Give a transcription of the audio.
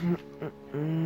Mm. mm, mm, mm.